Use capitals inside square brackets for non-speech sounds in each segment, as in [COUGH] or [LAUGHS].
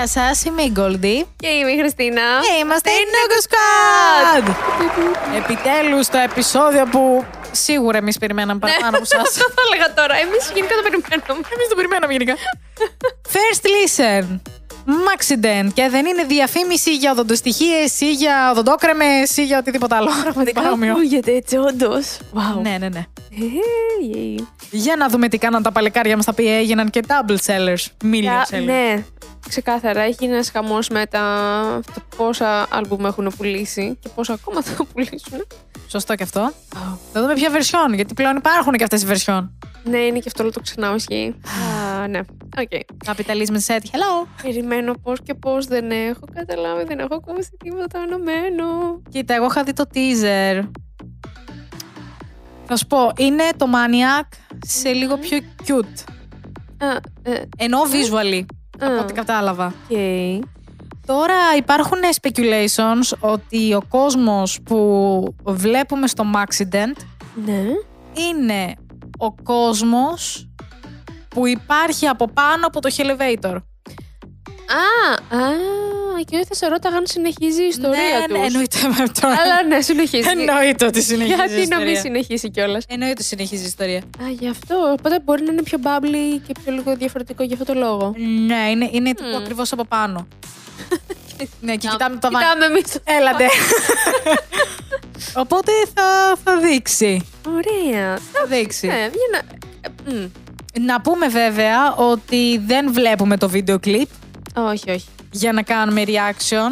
Γεια σας, είμαι η Γκολντί. Και είμαι η Χριστίνα. Και είμαστε η Noogle Squad! Επιτέλους το επεισόδιο που σίγουρα εμείς περιμέναμε παραπάνω από εσά. Αυτό [LAUGHS] θα έλεγα τώρα. Εμείς γενικά το περιμένουμε. Εμείς το περιμέναμε γενικά. First listen. Maxident και δεν είναι διαφήμιση για οδοντοστοιχείε ή για οδοντόκρεμες ή για οτιδήποτε άλλο. Πραγματικά Παρόμοιο. ακούγεται έτσι, όντως. Wow. Ναι, ναι, ναι. Ε, yay. Για να δούμε τι κάναν τα παλικάρια μας τα οποία έγιναν και double sellers. Million Για- sellers. Ναι, ξεκάθαρα. Έχει ένας χαμός με τα το πόσα άλμπουμ έχουν πουλήσει και πόσα ακόμα θα πουλήσουν. Σωστό και αυτό. Θα δούμε ποια version, γιατί πλέον υπάρχουν και αυτές οι version. Ναι, είναι και αυτό όλο το ξανά ισχύει. Α, ναι. Ok. Capitalism said hello. Περιμένω πώς και πώς δεν έχω καταλάβει, δεν έχω ακούσει τίποτα ενωμένο. Κοίτα, εγώ είχα δει το teaser. Θα σου πω, είναι το Maniac σε λίγο πιο cute. Α, ε, Ενώ visually, από Α. ό,τι κατάλαβα. οκ. Τώρα υπάρχουν speculations ότι ο κόσμος που βλέπουμε στο Maxident Ναι. είναι ο κόσμος που υπάρχει από πάνω από το elevator. Α, α, και δεν θα σε ρώταγα αν συνεχίζει η ιστορία ναι, τους. ναι, εννοείται με τώρα. Αλλά ναι, συνεχίζει. Εννοείται ότι συνεχίζει η Γιατί να ιστορία. μην συνεχίσει κιόλας; Εννοείται ότι συνεχίζει η ιστορία. Α, γι' αυτό. Οπότε μπορεί να είναι πιο bubbly και πιο λίγο διαφορετικό για αυτό το λόγο. Ναι, είναι, είναι τύπου Μμμ. ακριβώς από πάνω. [LAUGHS] ναι, και κοιτάμε το βάνη. Κοιτάμε εμείς. Έλατε. [LAUGHS] Οπότε θα, θα δείξει. Ωραία. Θα δείξει. Ναι, για να. ε, μ. Να πούμε βέβαια ότι δεν βλέπουμε το βίντεο κλιπ Όχι, όχι. για να κάνουμε reaction.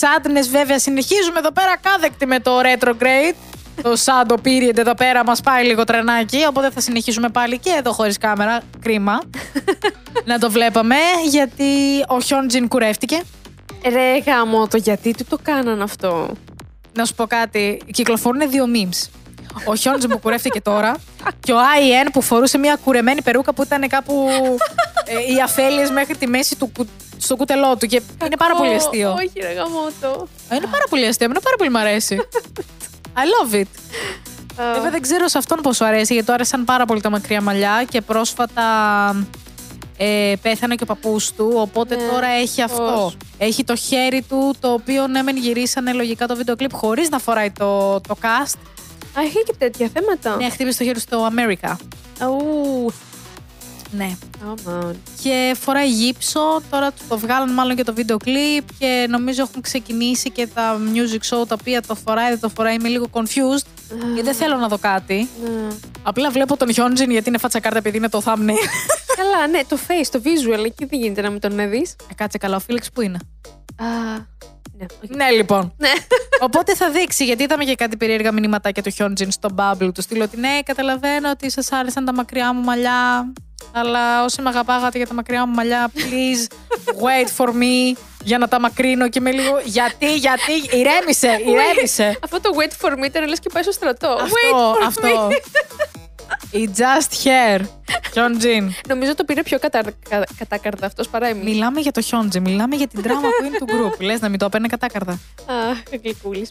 Sadness βέβαια συνεχίζουμε εδώ πέρα κάδεκτη με το retrograde. το shadow period εδώ πέρα μας πάει λίγο τρενάκι, οπότε θα συνεχίσουμε πάλι και εδώ χωρίς κάμερα. Κρίμα. [LAUGHS] να το βλέπαμε γιατί ο Χιόντζιν κουρεύτηκε. Ρε γάμο το γιατί του το κάναν αυτό; Να σου πω κάτι, κυκλοφορούν δύο memes. Ο Χιόντζιν που κουρεύτηκε τώρα και ο IN που φορούσε μια κουρεμένη περούκα που ήταν κάπου ε, οι αφέλειες μέχρι τη μέση του, κου- στο κουτελό του και είναι πάρα πολύ Ω, αστείο. Όχι, ρε γάμο το. Ε, Είναι πάρα πολύ αστείο, εμένα πάρα πολύ μου αρέσει. [LAUGHS] I love it. Βέβαια δεν ξέρω σε αυτόν πόσο αρέσει, γιατί του άρεσαν πάρα πολύ τα μακριά μαλλιά και πρόσφατα ε, πέθανε και ο παππούς του, οπότε Ναι, τώρα έχει πώς. αυτό. Έχει το χέρι του, το οποίο ναι μεν γυρίσανε λογικά το βίντεο κλιπ χωρίς να φοράει το, το cast. Α, έχει και τέτοια θέματα. Ναι, χτύπησε το χέρι του στο America. Ου, Ναι. άμα. Και φοράει γύψο, τώρα του το βγάλαν μάλλον και το βίντεο κλιπ και νομίζω έχουν ξεκινήσει και τα music show τα οποία το φοράει, δεν το φοράει, είμαι λίγο confused. Γιατί δεν θέλω να δω κάτι. Ναι. Απλά βλέπω τον Hyunjin γιατί είναι φάτσα κάρτα επειδή είναι το thumbnail. [LAUGHS] Καλά, ναι, το face, το visual, εκεί δεν γίνεται να μην τον δεις. Ε, Κάτσε καλά, ο Φίλιξ που είναι; Α, ναι, όχι. Ναι, λοιπόν. Ναι. [LAUGHS] Οπότε θα δείξει, γιατί είδαμε και κάτι περίεργα μηνύματάκια του Hyunjin στο bubble του. Στείλω ότι ναι, καταλαβαίνω ότι σας άρεσαν τα μακριά μου μαλλιά. Αλλά όσοι με αγαπάγατε για τα μακριά μου μαλλιά, please wait for me για να τα μακρύνω και με λίγο. Γιατί, γιατί, ηρέμησε, ηρέμησε. Αυτό το wait for me ήταν λες και πάει στο στρατό. αυτό, wait for αυτό. me. Η just hair. Hyunjin. Νομίζω το πήρε πιο κατα... κα- κατάκαρδα αυτός παρά εμείς. Μιλάμε για το Hyunjin, μιλάμε για την drama queen του group. [LAUGHS] Λες να μην το έπαιρνε κατάκαρδα. Αχ, γλυκούλης.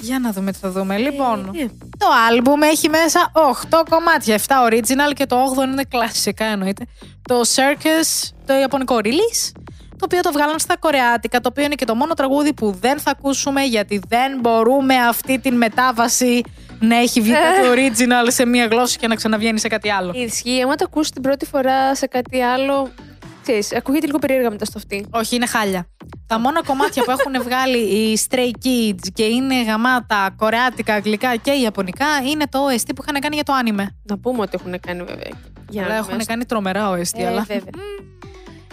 Για να δούμε τι θα δούμε. Λοιπόν, ε. το άλμπουμ έχει μέσα 8 κομμάτια. 7 original και το 8 είναι κλασικά εννοείται. Το Circus, το ιαπωνικό release, το οποίο το βγάλαν στα κορεάτικα, το οποίο είναι και το μόνο τραγούδι που δεν θα ακούσουμε γιατί δεν μπορούμε αυτή την μετάβαση να έχει βγει κάτι original σε μία γλώσσα και να ξαναβγαίνει σε κάτι άλλο. Ισχύει, άμα το ακούσει την πρώτη φορά σε κάτι άλλο. Ξέρεις, ακούγεται λίγο περίεργα μετά στο αυτή. Όχι, είναι χάλια. Τα μόνα κομμάτια που έχουν βγάλει οι Stray Kids και είναι γαμάτα, κορεάτικα, αγγλικά και ιαπωνικά είναι το OST που είχαν κάνει για το άνιμε. Να πούμε ότι έχουν κάνει βέβαια. Για Αλλά να έχουν μέσα. κάνει τρομερά OST, Ε, αλλά. βέβαια.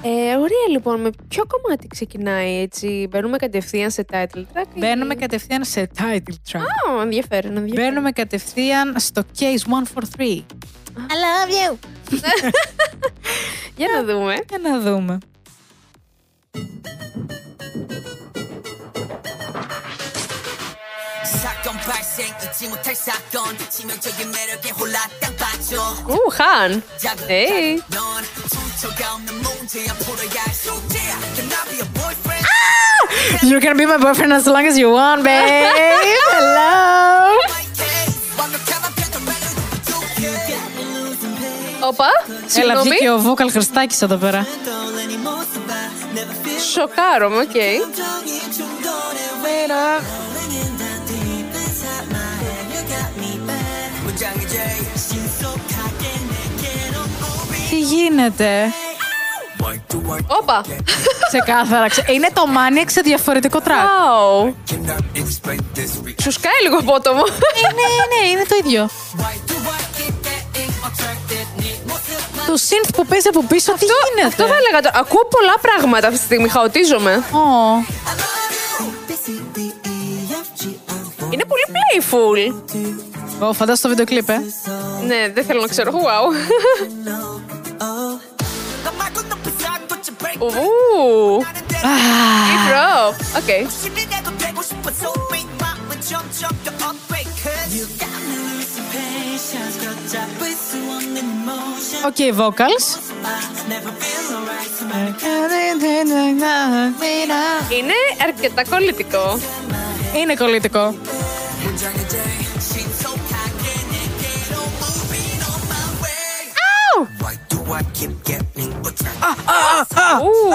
Ε, ωραία λοιπόν, με ποιο κομμάτι ξεκινάει έτσι, μπαίνουμε κατευθείαν σε title track. ή- Μπαίνουμε κατευθείαν σε title track. Α, ενδιαφέρον, ενδιαφέρον. Μπαίνουμε κατευθείαν στο Case 143. I love you! [LAUGHS] Για να δούμε. Για να δούμε. 발생 잊지 못할 사건 치명적인 매력에 홀라 땅 빠져 Ου, Χαν. Hey. 넌 정처가 없는 문제야 풀어야 할 숙제야 Can I be a boyfriend? You can be my boyfriend as long as you want, babe! Hello! My case 완벽한 앞에도 매력 You got me losing pain Όπα, Έλα, συγγνώμη. βγήκε ο vocal Χριστάκης εδώ πέρα. 떠올리니 모습 봐 Σοκάρομαι, οκ. Τι γίνεται; Όπα! Ξεκάθαρα. ξε- Είναι το Maniac σε διαφορετικό track. Wow. Σου σκάει λίγο απότομο. Ναι, ναι, ναι, είναι το ίδιο. Το synth που παίζει από πίσω, τι γίνεται; Αυτό θα έλεγα τώρα. Ακούω πολλά πράγματα αυτή τη στιγμή. Χαοτίζομαι. Ω, Είναι πολύ playful. Ω, φαντάζομαι το βίντεο κλιπ, ε. ναι, δεν θέλω να ξέρω. Wow. Ου. Hip hop. Οκ. Οκ, vocals. Είναι αρκετά κολλητικό. Είναι κολλητικό. Ου.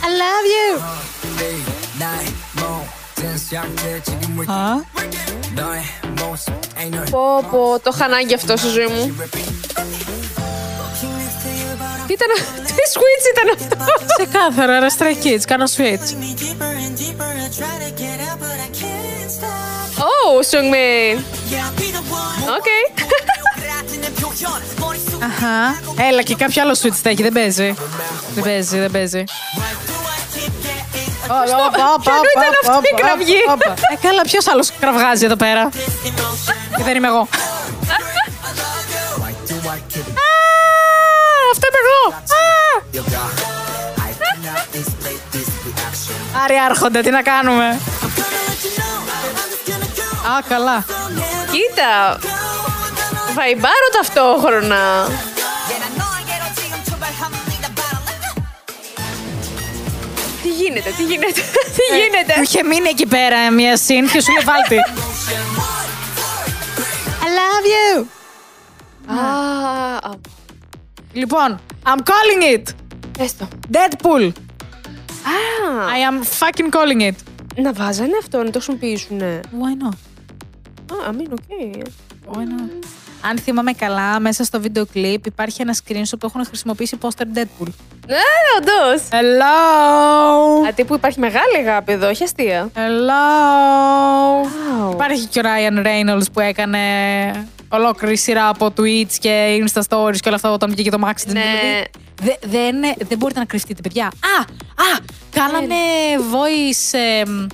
I love you. Α, Πω πω, το είχα ανάγκη αυτό στη ζωή μου. [LAUGHS] Τι ήταν αυτό, τι switch ήταν αυτό; ξεκάθαρα, ρε Stray Kids, κάνω switch. Oh, Seungmin. Οκ. Αχα. Έλα και κάποιο άλλο switch θα έχει, δεν παίζει. Δεν παίζει, δεν παίζει. Ποιανού ήταν αυτή η κραυγή; Ε, καλά, ποιος άλλος κραυγάζει εδώ πέρα; Και δεν είμαι εγώ. Άρη άρχονται, τι να κάνουμε; Α, καλά. Κοίτα. Βαϊμπάρω ταυτόχρονα. Τι γίνεται, τι γίνεται, [LAUGHS] τι γίνεται; Μου είχε μείνει εκεί πέρα μια συν και σου λέει βάλτη. [LAUGHS] I love you. Α, α, Λοιπόν, I'm calling it. πες το. Deadpool. Α, I am fucking calling it. να βάζανε αυτό, να το χρησιμοποιήσουνε. Why not? Α, αμήν, οκ. Why not? Αν θυμάμαι καλά, μέσα στο βίντεο κλιπ υπάρχει ένα screenshot που έχουν χρησιμοποιήσει poster Deadpool. Ναι, όντως. Hello! Α, τύπου υπάρχει μεγάλη αγάπη εδώ, όχι αστεία. Hello! Wow. Υπάρχει και ο Ryan Reynolds που έκανε ολόκληρη σειρά από tweets και Insta stories και όλα αυτά όταν βγήκε το Max. Ναι. Δε- δεν, δεν μπορείτε να κρυφτείτε, παιδιά. Α! Α! Κάνανε voice. εμ,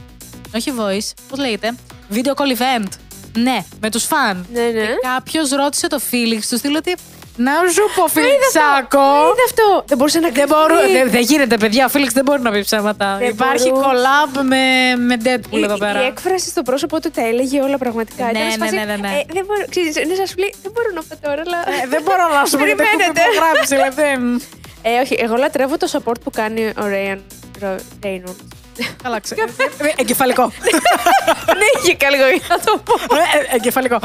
όχι voice, πώς λέγεται. Video call event. Ναι, με τους φαν. Ναι, ναι. Κάποιος ρώτησε το Φίλιξ τους στείλω ότι. Να σου πω, Φίλιξάκο. Είναι αυτό. Δεν μπορούσε να Δεν, μπορού, δεν, δεν γίνεται, παιδιά. Ο Φίλιξ δεν μπορεί να πει ψέματα. Δεν Υπάρχει μπορούσε. collab με, με Deadpool Η, εδώ η πέρα. έκφραση στο πρόσωπό του τα έλεγε όλα πραγματικά. Ναι, Ήταν ναι, σε φάση, ναι, ναι, ναι. Ε, δεν μπορώ, ξέρεις, είναι σαν να σου λέει, δεν μπορώ να πω τώρα, αλλά... Ε, δεν μπορώ να σου πω γιατί έχω Περιμένετε. υπογράψει. Δηλαδή. Ε, όχι, εγώ λατρεύω το support που κάνει ο Ryan Reynolds. Καλά, ξέρω. Ε, Εγκεφαλικό. Ναι, είχε και λίγο για να το πω. Ε, ε, Εγκεφαλικό.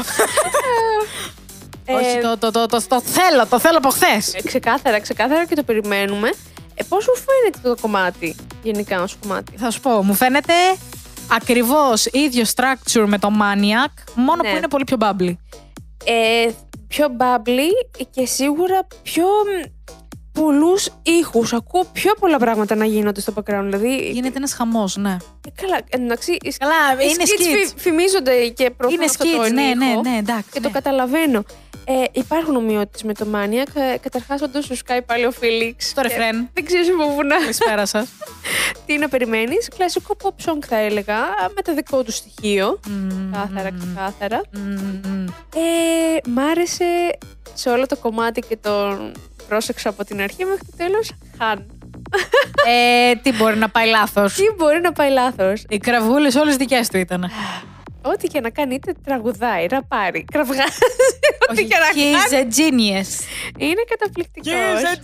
Όχι, Ε, το, το, το, το, το θέλω, το θέλω από χθες. ε, Ξεκάθαρα, ξεκάθαρα και το περιμένουμε. Ε, πώς σου φαίνεται το κομμάτι, γενικά ως κομμάτι; Θα σου πω, μου φαίνεται ακριβώς ίδιο structure με το Maniac, μόνο Ναι. που είναι πολύ πιο bubbly. Ε, πιο bubbly και σίγουρα πιο πολλούς ήχους. Ακούω πιο πολλά πράγματα να γίνονται στο background. Δηλαδή, Γίνεται ένας χαμός, ναι. Ε, καλά, εντάξει. οι σκ- Καλά, οι είναι skits skits. φυ- φημίζονται και προωθούν Είναι αυτό το skits, ναι, ήχο ναι, ναι, εντάξει. Και το ναι. καταλαβαίνω. Ε, υπάρχουν ομοιότητες με το Maniac. Ε, Καταρχάς, όντως σου σκάει πάλι ο Φίλιξ. Το Και ρεφρέν. Δεν ξέρεις από πού να... Καλησπέρα σας. [LAUGHS] τι να περιμένεις. Κλασικό pop song θα έλεγα, με το δικό του στοιχείο. Κάθαρα, ξεκάθαρα. Ε, μ' άρεσε σε όλο το κομμάτι και τον πρόσεξα από την αρχή μέχρι το τέλος. Χαν. ε, τι μπορεί να πάει λάθος; Τι μπορεί να πάει λάθος; Οι κραυγούλες όλες δικές του ήταν. Ό,τι και να κάνει, είτε τραγουδάει, ραπάρει, κραυγάζει. Ό,τι Όχι, και να he's κάνει. a genius. Είναι καταπληκτικός.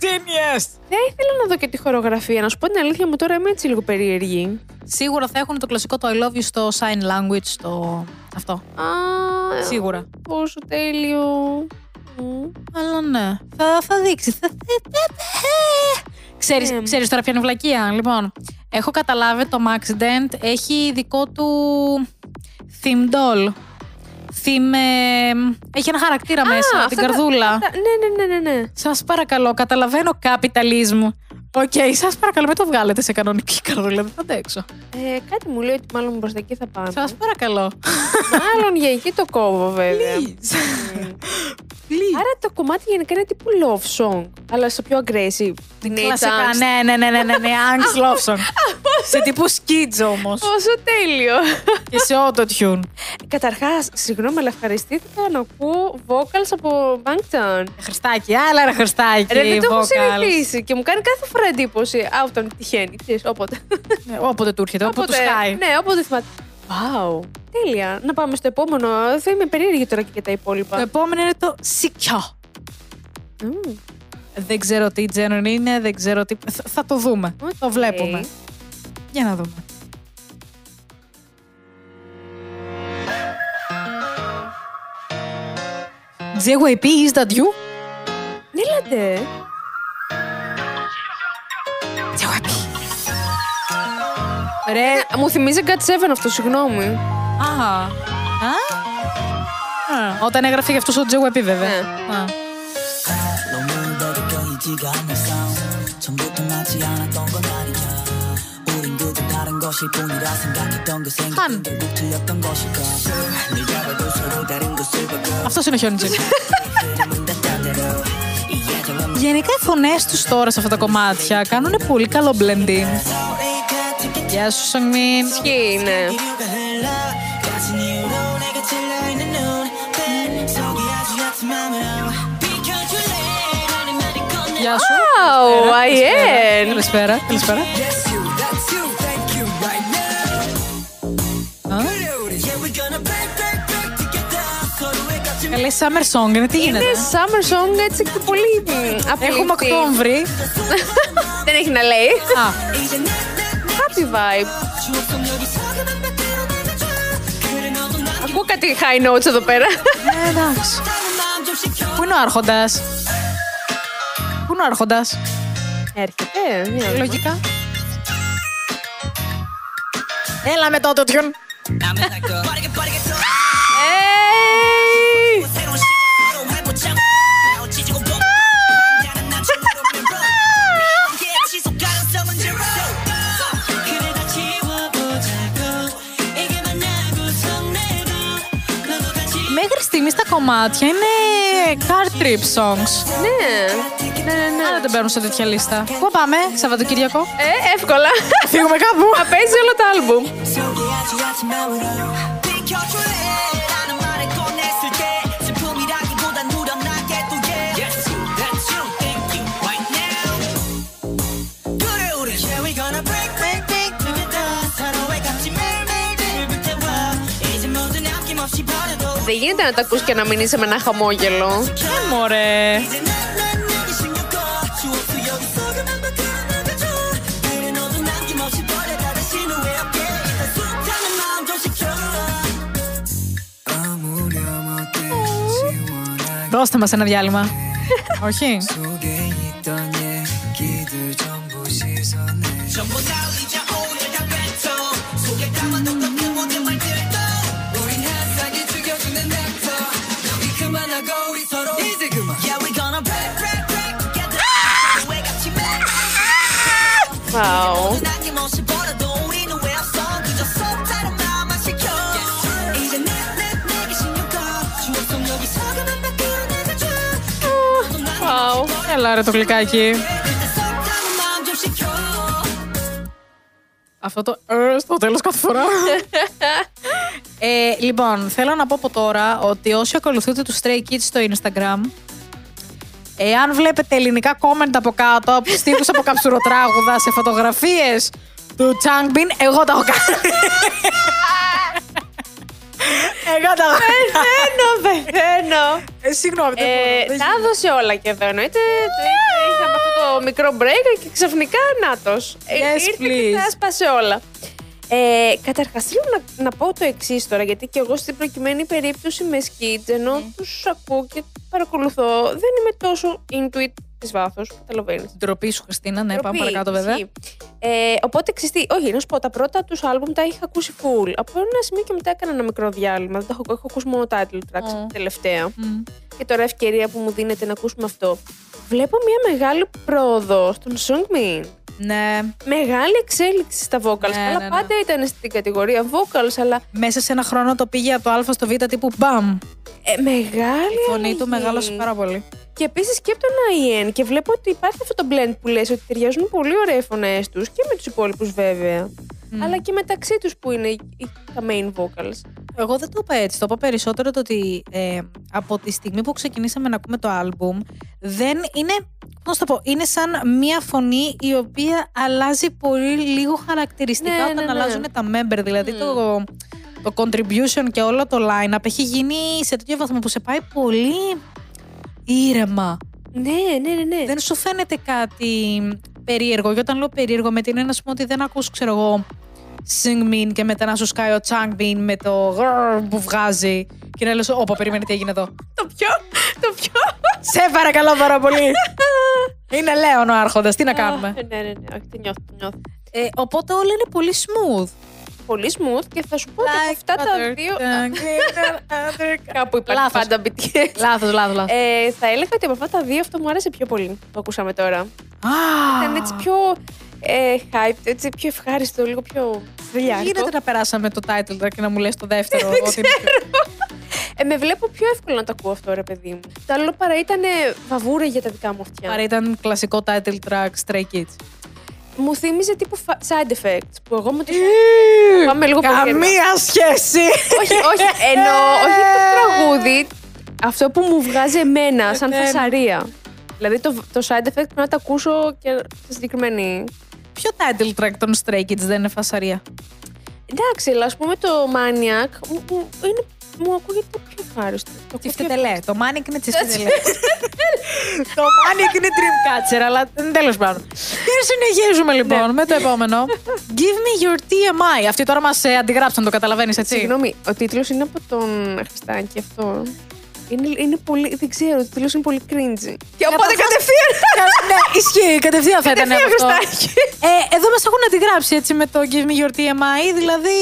genius. Θα ήθελα να δω και τη χορογραφία. Να σου πω την αλήθεια μου, τώρα είμαι έτσι λίγο περίεργη. Σίγουρα θα έχουν το κλασικό το I love you στο sign language, το αυτό. Α, Σίγουρα. Πόσο τέλειο. Μμ. Αλλά ναι, θα, θα δείξει. Θα... Ξέρεις, Ναι. ξέρεις τώρα ποια είναι η βλακεία. Λοιπόν, έχω καταλάβει το MAXIDENT έχει δικό του theme doll. Theme, ε, έχει ένα χαρακτήρα μέσα, την αυτά τα- καρδούλα. αυτά- Ναι, ναι, ναι, ναι. ναι. Σας παρακαλώ, καταλαβαίνω capitalism. Οκ, σας παρακαλώ, μην το βγάλετε σε κανονική καρδούλα, δεν θα αντέξω. Ε, κάτι μου λέει ότι μάλλον προς τα εκεί θα πάμε. Σας παρακαλώ. Μάλλον για εκεί το κόβω, βέβαια. Please. Μμ. Please. Άρα το κομμάτι γενικά είναι τύπου love song, αλλά στο πιο aggressive. Teenage Κλασικά, angst. ναι, ναι, ναι, ναι, ναι, ναι, Angst Love Song. [LAUGHS] σε τύπου skids όμως. Πόσο τέλειο. και σε auto-tune. Καταρχάς, συγγνώμη, αλλά ευχαριστήθηκα να ακούω vocals από Bangtan. Χριστάκι, άλλα ρε Χριστάκι. Ρε, δεν το έχω vocals. συνηθίσει και μου κάνει κάθε φορά εντύπωση. Α, όταν τυχαίνει, ξέρεις, όποτε. Ναι, όποτε του έρχεται, όποτε τους σκάει. Ναι, όποτε θυμάται. Wow, τέλεια. Να πάμε στο επόμενο. Θα είμαι περίεργη τώρα και για τα υπόλοιπα. Το επόμενο είναι το Σικιό. Μμ. Δεν ξέρω τι genre είναι, δεν ξέρω τι. Θα, θα το δούμε. Το Οκ. βλέπουμε. Για να δούμε. JYP, is that you? Έλατε. Ρε, Μου θυμίζει God 7 αυτό, συγγνώμη. α, α, α, όταν έγραφε για αυτός ο JYP βέβαια. Ναι. Α. 너무 더듬거리지가 않는 싸움 처음부터 맞지 않았던 건 아니야 우린 그저 다른 것일 뿐이라 생각했던 그 생각은 한. 결국 틀렸던 것일까 네가 봐도 서로 다른 것을 보고 Αυτός είναι ο Χιόνιτζιν. [LAUGHS] 흐름은 다 딴 대로 이 예정은 Γενικά οι φωνές τους τώρα σε αυτά τα κομμάτια κάνουν πολύ καλό blending. Γεια σου, Σονμίν. Ισχύει, ναι. Γεια σου. Wow, I am. Καλησπέρα, καλησπέρα. Καλέ summer song, είναι τι γίνεται; Είναι summer song, έτσι και πολύ απειλητή. Έχουμε οκτώβρη. [LAUGHS] Δεν έχει να λέει. [LAUGHS] happy vibe. Ακούω κάτι high notes εδώ πέρα. Ναι, εντάξει. Πού είναι ο Άρχοντας; Πού είναι ο Άρχοντας; Έρχεται. Ναι, λογικά. Έλα με το auto-tune. Κομμάτια είναι car trip songs. Ναι. Ναι, ναι, ναι. Άρα δεν μπαίνουν σε τέτοια λίστα. Πού πάμε, Σαββατοκύριακο; Ε, εύκολα. [LAUGHS] Φύγουμε κάπου. Θα παίζει όλο το άλμπουμ. Δεν γίνεται να τα ακούς και να μην είσαι με ένα χαμόγελο. Ε, μωρέ; Δώστε μας ένα διάλειμμα. [LAUGHS] Όχι. Wow. Wow. Έλα ρε το γλυκάκι. Αυτό το ε, στο τέλος κάθε φορά. [LAUGHS] Ε, λοιπόν, θέλω να πω από τώρα ότι όσοι ακολουθούνται τους Stray Kids στο Instagram, εάν βλέπετε ελληνικά comment από κάτω, από στίχους από καψουροτράγουδα, σε φωτογραφίες του Changbin, εγώ τα έχω κάνει. κατάλαβα. Πεθαίνω, πεθαίνω. Ε, Συγγνώμη, δεν Ε, μπορώ, δεν τα γίνεται. έδωσε όλα και εδώ εννοείται. Το- Είχαμε αυτό το μικρό break και ξαφνικά νάτος. Ε, Yes, Ήρθε και please. τα έσπασε όλα. Ε, Καταρχάς, θέλω να, να πω το εξής τώρα, γιατί και εγώ στην προκειμένη περίπτωση με skits, ενώ Ναι. τους ακούω και παρακολουθώ, δεν είμαι τόσο intuit της βάθο. Καταλαβαίνεις. Ντροπή σου, Χριστίνα, ναι, πάμε παρακάτω βέβαια. Ε, οπότε ξυστή. Όχι, να σου πω, τα πρώτα τους άλμπουμ τα είχα ακούσει full. Από ένα σημείο και μετά έκανα ένα μικρό διάλειμμα. Δεν τα έχω, έχω ακούσει μόνο title tracks Ω. τελευταία. Μμ. Και τώρα ευκαιρία που μου δίνεται να ακούσουμε αυτό. Βλέπω μια μεγάλη πρόοδο στον Sungmin. Ναι, Μεγάλη εξέλιξη στα vocals. Ναι, αλλά ναι, ναι. πάντα ήταν στην κατηγορία vocals, αλλά μέσα σε ένα χρόνο το πήγε από το Α στο Β τύπου μπαμ. ε, μεγάλη. Η φωνή του αλλαγή. μεγάλωσε πάρα πολύ. Και επίσης και από τον IN και βλέπω ότι υπάρχει αυτό το blend που λες ότι ταιριάζουν πολύ ωραία οι φωνές τους και με τους υπόλοιπους βέβαια. Αλλά και μεταξύ τους που είναι οι- τα main vocals. Εγώ δεν το είπα έτσι. Το είπα περισσότερο το ότι ε, από τη στιγμή που ξεκινήσαμε να ακούμε το άλμπουμ, δεν είναι. Πώς το πω, είναι σαν μία φωνή η οποία αλλάζει πολύ λίγο χαρακτηριστικά Ναι, όταν ναι, ναι. αλλάζουν τα member. Δηλαδή το, το contribution και όλο το line-up έχει γίνει σε τέτοιο βαθμό που σε πάει πολύ ήρεμα. Ναι, ναι, ναι. ναι. Δεν σου φαίνεται κάτι περίεργο. Και όταν λέω περίεργο, με την ένα, πούμε ότι δεν ακούς, ξέρω εγώ, Singmin και μετά να σου σκάει ο Changbin με το γρρρ που βγάζει. Και να λες, όπα, περίμενε τι έγινε εδώ. Το πιο. Το πιο. Σε παρακαλώ πάρα πολύ. είναι Λέων ο Άρχοντας, τι να κάνουμε. Α, Ναι, ναι, ναι. Όχι, το νιώθω, το νιώθω. Ε, οπότε όλα είναι πολύ smooth. Πολύ smooth και θα σου πω ότι από αυτά τα δύο. [LAUGHS] Κάπου υπάρχει Λάθος. πάντα BTS. Λάθος, λάθος, λάθος. Ε, θα έλεγα ότι από αυτά τα δύο αυτό μου άρεσε πιο πολύ που ακούσαμε τώρα. Α, Ήταν έτσι πιο ε, hype, έτσι πιο ευχάριστο, λίγο πιο δεν θρυλιάρικο. γίνεται να περάσαμε το title track και να μου λες το δεύτερο. Δεν ότι είναι πιο- Ε, με βλέπω πιο εύκολο να το ακούω αυτό, ρε παιδί μου. Το άλλο παρά ήταν βαβούρα για τα δικά μου αυτιά. Παρά ήταν κλασικό title track Stray Kids. Μου θύμιζε τύπου φα- side effects που εγώ μου το Πάμε λίγο πολύ γερά. Καμία σχέση! όχι, όχι, εννοώ, όχι το τραγούδι, αυτό που μου βγάζει εμένα σαν Ε, φασαρία. Δηλαδή το, το side effect πρέπει να το ακούσω και στη συγκεκριμένη. Ποιο title track των Stray Kids δεν είναι φασαρία; Εντάξει, αλλά ας πούμε το Maniac μου, μου- είναι, μου ακούγεται πιο ευχάριστο. Το ακούω πιο Τσιφτετελέ. Το Manic είναι τσιφτετελέ. [LAUGHS] το Manic είναι Dreamcatcher, αλλά τέλος πάντων. Τι συνεχίζουμε λοιπόν με το επόμενο. Give me your TMI. Αυτοί τώρα μας αντιγράψαν, το καταλαβαίνεις έτσι. Συγγνώμη, ο τίτλος είναι από τον Χριστάκη αυτό. Είναι, είναι πολύ, δεν ξέρω, ο τίτλος είναι πολύ cringy. Και οπότε Καταρχάς- κατευθείαν. ναι, ισχύει. Κατευθείαν θα ήταν Κατευθείαν αυτό. Χριστάκη. Ε, εδώ μας έχουν αντιγράψει έτσι με το Give me your TMI. Δηλαδή,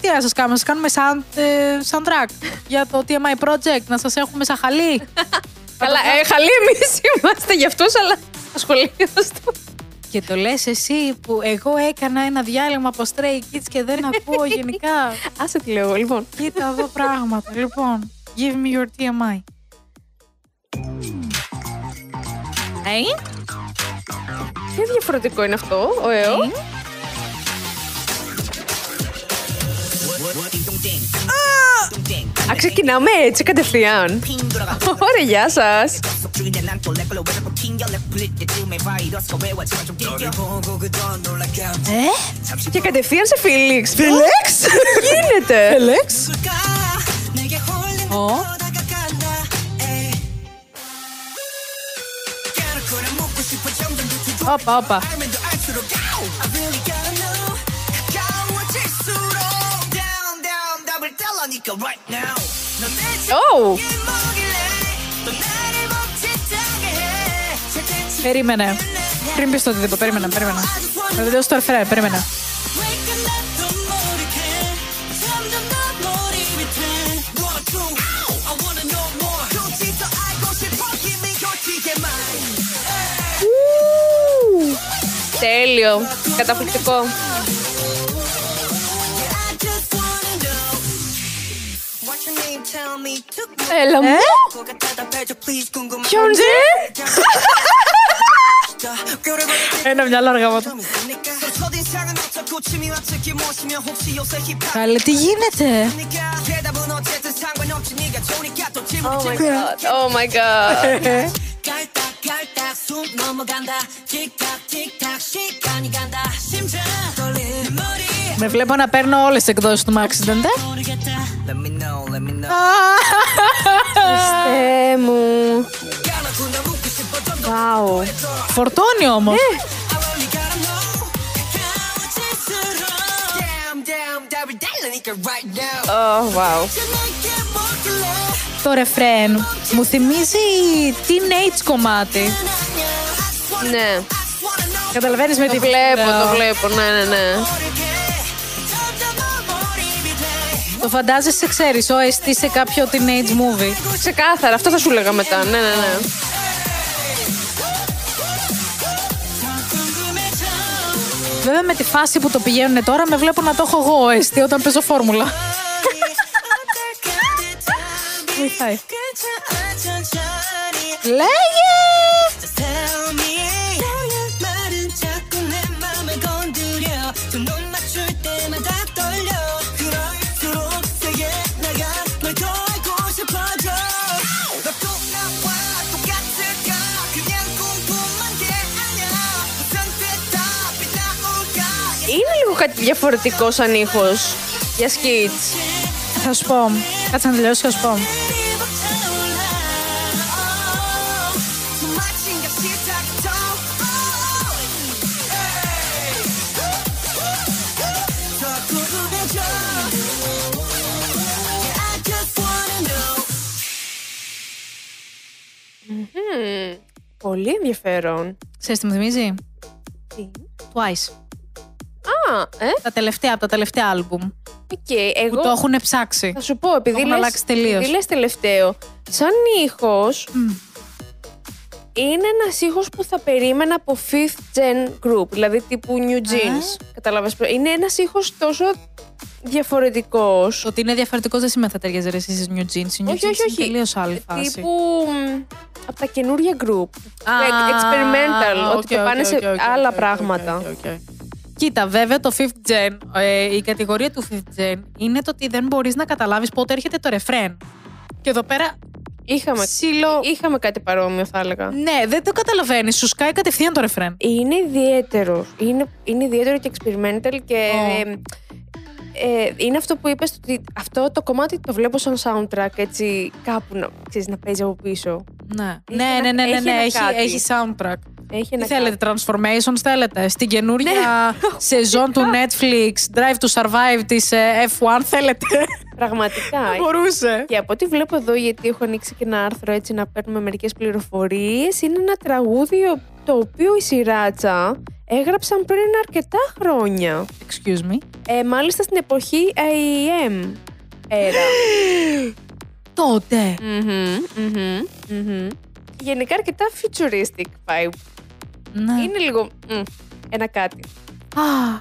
τι να σας κάνουμε, να σας κάνουμε sound, ε, soundtrack για το TMI project, να σας έχουμε σαν χαλί. [LAUGHS] Καλά, ε, χαλί εμείς είμαστε για αυτούς, αλλά ασχολείαστε. Και το λες εσύ που εγώ έκανα ένα διάλειμμα από Stray Kids και δεν ακούω [LAUGHS] γενικά. Άσε τι λέω, λοιπόν. Κοίτα εδώ πράγματα. Λοιπόν, give me your TMI. Ε, Τι διαφορετικό είναι αυτό, ο ΕΟ. Α, ξεκινάμε έτσι κατευθείαν. Ωραία, γεια σας. ε, Και κατευθείαν σε Φίλιξ. Φίλιξ! Γίνεται; [LAUGHS] Λέξ. Ω. Όπα, όπα. Oh, Περίμενε. Πριν πεις το οτιδήποτε, περίμενε, περίμενε. Θα δώσω το ρεφρέ, περίμενε. τέλειο. Καταπληκτικό. Έλα μου. Ε; Ποιον ζει; Ένα μυαλό αργά μου. Καλέ, τι γίνεται; Oh my god. Oh my god. Με βλέπω να παίρνω όλες τις εκδόσεις του Max Dente. Μου. Wow. Φορτώνει όμως. Ε. Oh, wow. Το ρεφρέν μου θυμίζει teenage κομμάτι. Ναι. Καταλαβαίνεις με το τη βλέπω, το βλέπω, ναι, ναι, ναι. Το φαντάζεσαι, ξέρεις, OST σε κάποιο teenage movie. Ξεκάθαρα, αυτό θα σου λέγα μετά. Ναι, ναι, ναι. Βέβαια με τη φάση που το πηγαίνουν τώρα με βλέπω να το έχω εγώ OST όταν παίζω φόρμουλα. Βοηθάει. Λέγε! κάτι διαφορετικό σαν ήχος για σκίτ. Θα σου πω. Κάτσε να τελειώσει, θα σου πω. Mm-hmm. Πολύ ενδιαφέρον. Σε τι μου θυμίζει; Τι; Twice. Α, ε, Τα τελευταία, από τα τελευταία άλμπουμ. οκ. Εγώ Που το έχουν ψάξει. θα σου πω, επειδή έχουν λες, αλλάξει τελείως. επειδή λες τελευταίο, σαν ήχος, είναι ένας ήχος που θα περίμενα από 5th gen group, δηλαδή τύπου New Jeans. Καταλάβες, είναι ένας ήχος τόσο διαφορετικός. Το ότι είναι διαφορετικός δεν σημαίνει θα ταιριάζει ρε εσείς στις New Jeans. Οι New Όχι, Jeans όχι, όχι. είναι τελείως άλλη φάση. Τύπου μ, από τα καινούργια group. Α, experimental, οκ, ότι το οκ, πάνε σε οκ, οκ, άλλα οκ, οκ, πράγματα. Οκ, οκ. Κοίτα, βέβαια το 5th gen, ε, η κατηγορία του 5th gen είναι το ότι δεν μπορείς να καταλάβεις πότε έρχεται το ρεφρέν. Και εδώ πέρα Είχαμε, Ψιλο- είχαμε κάτι παρόμοιο, θα έλεγα. Ναι, δεν το καταλαβαίνεις. Σου σκάει κατευθείαν το ρεφρέν. Είναι ιδιαίτερο. Είναι, είναι ιδιαίτερο και experimental και. Ω. ε, ε, είναι αυτό που είπες ότι αυτό το κομμάτι το βλέπω σαν soundtrack έτσι κάπου να, ξέρεις, να παίζει από πίσω. Ναι, Έχει ναι, ένα- ναι, ναι, ναι, έχει ναι, ένα Έχει, κάτι. έχει soundtrack. Έχει Τι ένα θέλετε, κάτι. transformations θέλετε; Στην καινούρια Ναι. [LAUGHS] σεζόν του Netflix, Drive to Survive της ε, F1 θέλετε; Πραγματικά. [LAUGHS] Μπορούσε. Και από ό,τι βλέπω εδώ, γιατί έχω ανοίξει και ένα άρθρο έτσι να παίρνουμε μερικές πληροφορίες, είναι ένα τραγούδι το οποίο η Σιράτσα έγραψαν πριν αρκετά χρόνια. Excuse me. Ε, μάλιστα στην εποχή AEM. Era. [GASPS] Τότε. Μμμ, μμμ, μμμ. Γενικά αρκετά futuristic vibe. Ναι. Είναι λίγο μ, ένα κάτι. Α,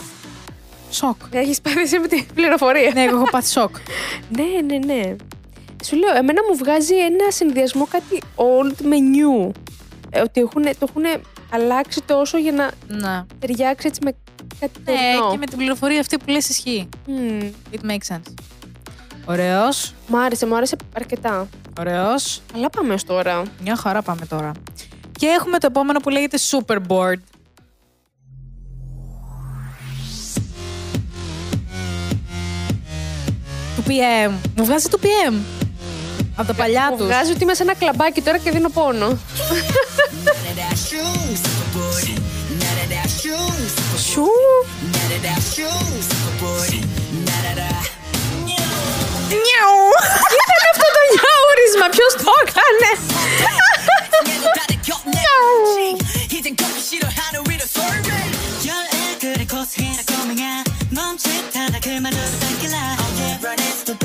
σοκ. Έχεις πάθεις εσύ με την πληροφορία. ναι, εγώ έχω πάθει σοκ. [LAUGHS] ναι, ναι, ναι. Σου λέω, εμένα μου βγάζει ένα συνδυασμό κάτι old με new. Ε, ότι έχουν, το έχουν αλλάξει τόσο για να ναι. ταιριάξει έτσι με κάτι Ναι, τωρινό. και με την πληροφορία αυτή που λες ισχύει. Μμ. It makes sense. Ωραίος. Μ' άρεσε, μου άρεσε αρκετά. Ωραίος. Αλλά πάμε ως τώρα. Μια χαρά πάμε τώρα. Και έχουμε το επόμενο που λέγεται Superboard. Του PM. Μου βγάζει του PM. Από τα παλιά Μου τους. βγάζει ότι είμαι σε ένα κλαμπάκι τώρα και δίνω πόνο. None of that shoes, superboard. None of that shoes, Σου. none of that shoes, superboard. None of that. Νιαου. Ήταν αυτό το νιάουρισμα, ποιος το έκανε; [LAUGHS]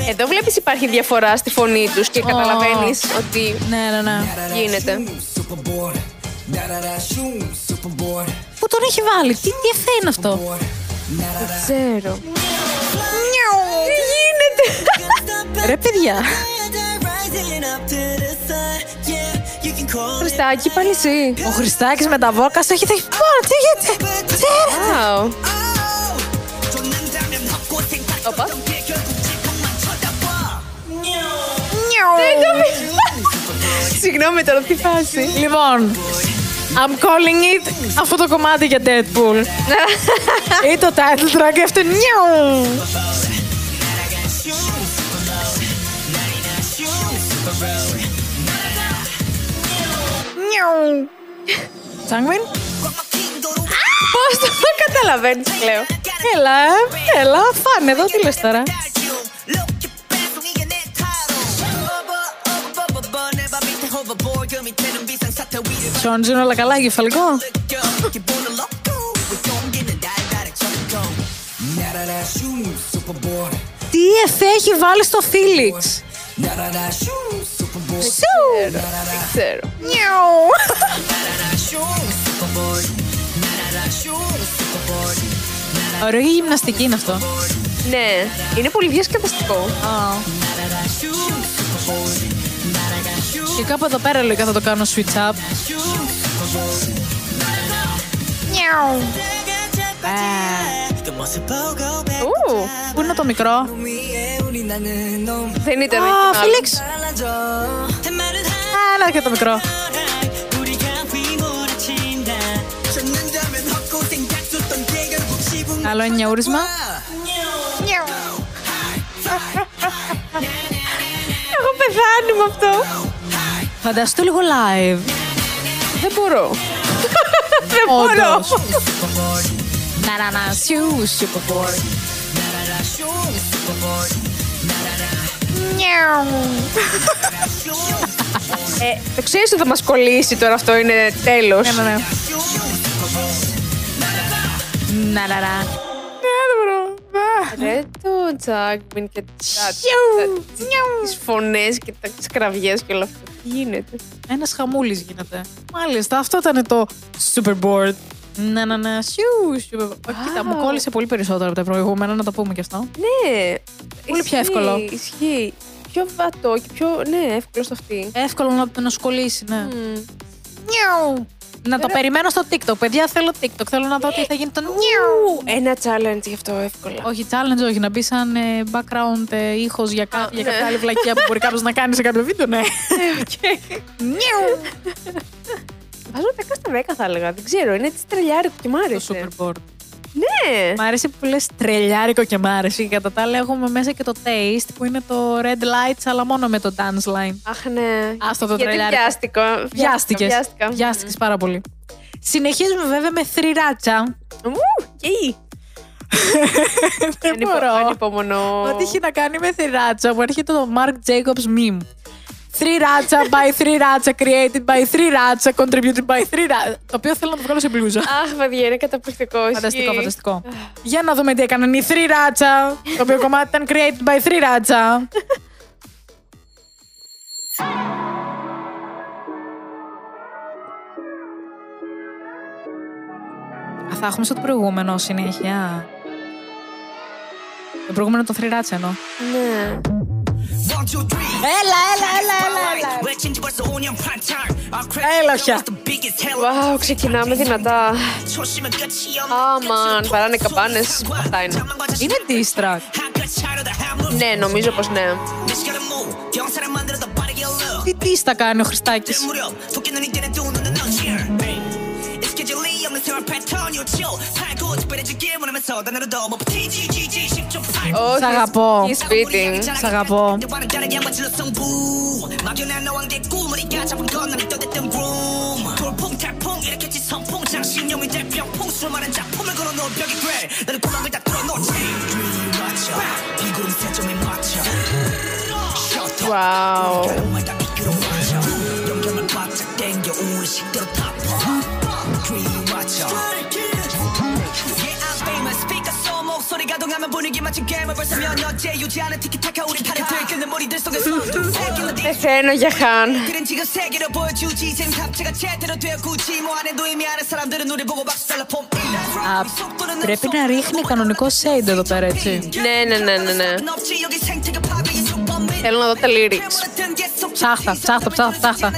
Ε, εδώ βλέπεις υπάρχει διαφορά στη φωνή τους και oh. καταλαβαίνεις ότι. Ναι, ναι, ναι. Γίνεται. Πού τον έχει βάλει, τι διαφέ είναι αυτό; Δεν ξέρω. Τι γίνεται; Ρε παιδιά. Χριστάκη, πάλι. Ο Χριστάκης με τα βόκα στο έχει τέχει τι γίνεται, τι γίνεται. Όπα. Συγγνώμη τώρα, τι φάση. Λοιπόν, I'm calling it αυτό το κομμάτι για Deadpool. [LAUGHS] Ή το title track αυτό. Νιου! Τσάνγκουιν. Πώς το καταλαβαίνεις, λέω. Έλα, έλα, φάνε εδώ, τι λες τώρα. Σιόνζουν όλα καλά, γεφαλικό. Τι εφέ έχει βάλει στο Φίλιξ. Σου! Δεν. Ωραία γυμναστική είναι αυτό. Ναι, είναι πολύ διασκεδαστικό. Και κάπου εδώ πέρα λογικά θα το κάνω switch up. Ε. Πού είναι το μικρό; Δεν ήταν Α, original. Φίλιξ. Έλα και το μικρό. Άλλο ένα νιαούρισμα. Έχω πεθάνει με αυτό. Φανταστού λίγο live. Δεν μπορώ. Δεν μπορώ. Όντως. Να να να σου superboard. Ε, το ξέρεις ότι θα μας κολλήσει τώρα αυτό είναι τέλος. Ναι, ναι, ναι. Να να να. Ναι, δεν μπορώ. Ρε το Τζάκμιν και τα- Τσιου, τα- τις φωνές και τα- τις κραυγές και όλα αυτά. Τι γίνεται; Ένας χαμούλης γίνεται. Μάλιστα, αυτό ήταν το superboard. Να να να σου superboard. Όχι, Κοίτα, μου Wow. κόλλησε πολύ περισσότερο από τα προηγούμενα, να το πούμε και αυτό. Ναι. Πολύ πιο ισχύει, εύκολο. Ισχύει. Πιο βατό και πιο, ναι, εύκολος στο αυτή. Εύκολο να, να σου κολλήσει, ναι. Μμ. Νιου. Να το περιμένω στο TikTok. Παιδιά, θέλω TikTok. Θέλω να δω τι θα γίνει το νιου. Ένα challenge γι' αυτό εύκολα. Όχι, challenge, όχι. Να μπει σαν ε, background ε, ήχος για, κα- Α, για ναι. κάποια άλλη βλακία που μπορεί κάποιος να κάνει σε κάποιο βίντεο, ναι. Νιου. Βάζω 10 στα 10 θα έλεγα. Δεν ξέρω, είναι έτσι τρελιάρικο και μ' Το άρεσε. superboard. Ναι. Μ' αρέσει που λες τρελιάρικο και μ' άρεσε. Και κατά τα άλλα έχουμε μέσα και το taste που είναι το red lights αλλά μόνο με το dance line. Αχ, ναι. Άστο το Γιατί τρελιάρικο. βιάστηκα. Βιάστηκες. Βιάστηκα. Βιάστηκες πάρα πολύ. Συνεχίζουμε βέβαια με θρυράτσα. Μου, και Δεν Ανυπο- μπορώ. Ανυπομονώ. Ό,τι έχει να κάνει με θρυράτσα που έρχεται το Mark Jacobs meme. Three Ratcha by Three Ratcha, created by Three Ratcha, contributed by Three Ratcha. Το οποίο θέλω να το βγάλω σε μπλούζα. Αχ, παιδιά, είναι καταπληκτικό. Φανταστικό, ισχύει. φανταστικό. Για να δούμε τι έκαναν οι Three Ratcha, το οποίο κομμάτι ήταν created by Three Ratcha. Α, θα έχουμε στο προηγούμενο συνέχεια. Το προηγούμενο το Three Ratcha εννοώ. Ναι. Έλα, έλα, έλα, έλα, έλα. Έλα, χια. Ξεκινάμε δυνατά. Αμαν, παράνε καμπάνες. Αυτά είναι. Είναι distract. Ναι, νομίζω πως ναι. Τι τι στα κάνει ο Χριστάκης; Όχι, σ' αγαπώ. Σπίτι, σ' αγαπώ. Wow. 목소리가 동하면 분위기 맞춘 게임을 벌써 몇 년째 유지하는 티키타카 우리 팔을 들끓는 머리들 속에서 두새끼는 Πεθαίνω για χάν. 들은 지금 세계로 보여주지 생 탑재가 제대로 되어 굳이 뭐 안 해도 의미 아는 사람들은 우리 보고 박수 달라 폼 Α, πρέπει να ρίχνει κανονικό shade εδώ πέρα, έτσι. Ναι, ναι, ναι, ναι, ναι. Θέλω να δω τα lyrics. Ψάχτα, ψάχτα, ψάχτα, ψάχτα.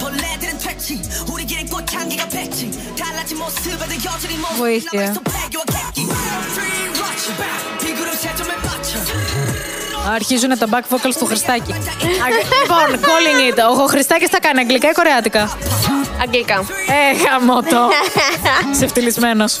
벌레들은 퇴치 우리 길엔 꽃 향기가 백지 달라진 모습에도 여전히 모습이 βοήθεια. 남아있어 배교와 객기 Free watch 비구름 세점에 받쳐 Αρχίζουν τα back vocals του Χριστάκη. Α, λοιπόν, calling it. Ο Χριστάκης θα κάνει αγγλικά ή κορεάτικα. Αγγλικά. Ε, γαμώ το. Ξεφτυλισμένος.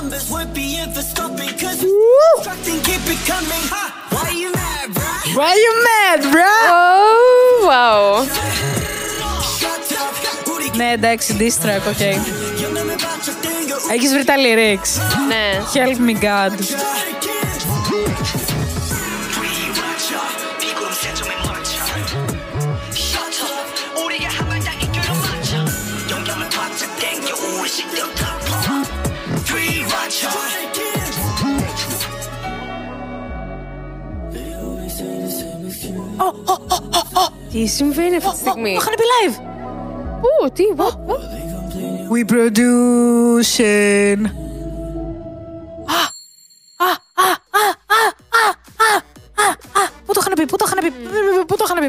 numbers would be if it's stopping Cause fucking keep it coming Why you mad, bruh? Why you mad, bruh? Oh, wow Ναι, εντάξει, diss οκ okay. Έχεις βρει τα lyrics Ναι Help me God Τι συμβαίνει αυτή τη στιγμή; Το είχαν πει live. Πού, τι, We production. Πού το είχαν πει, πού το είχαν πει, πού το είχαν πει.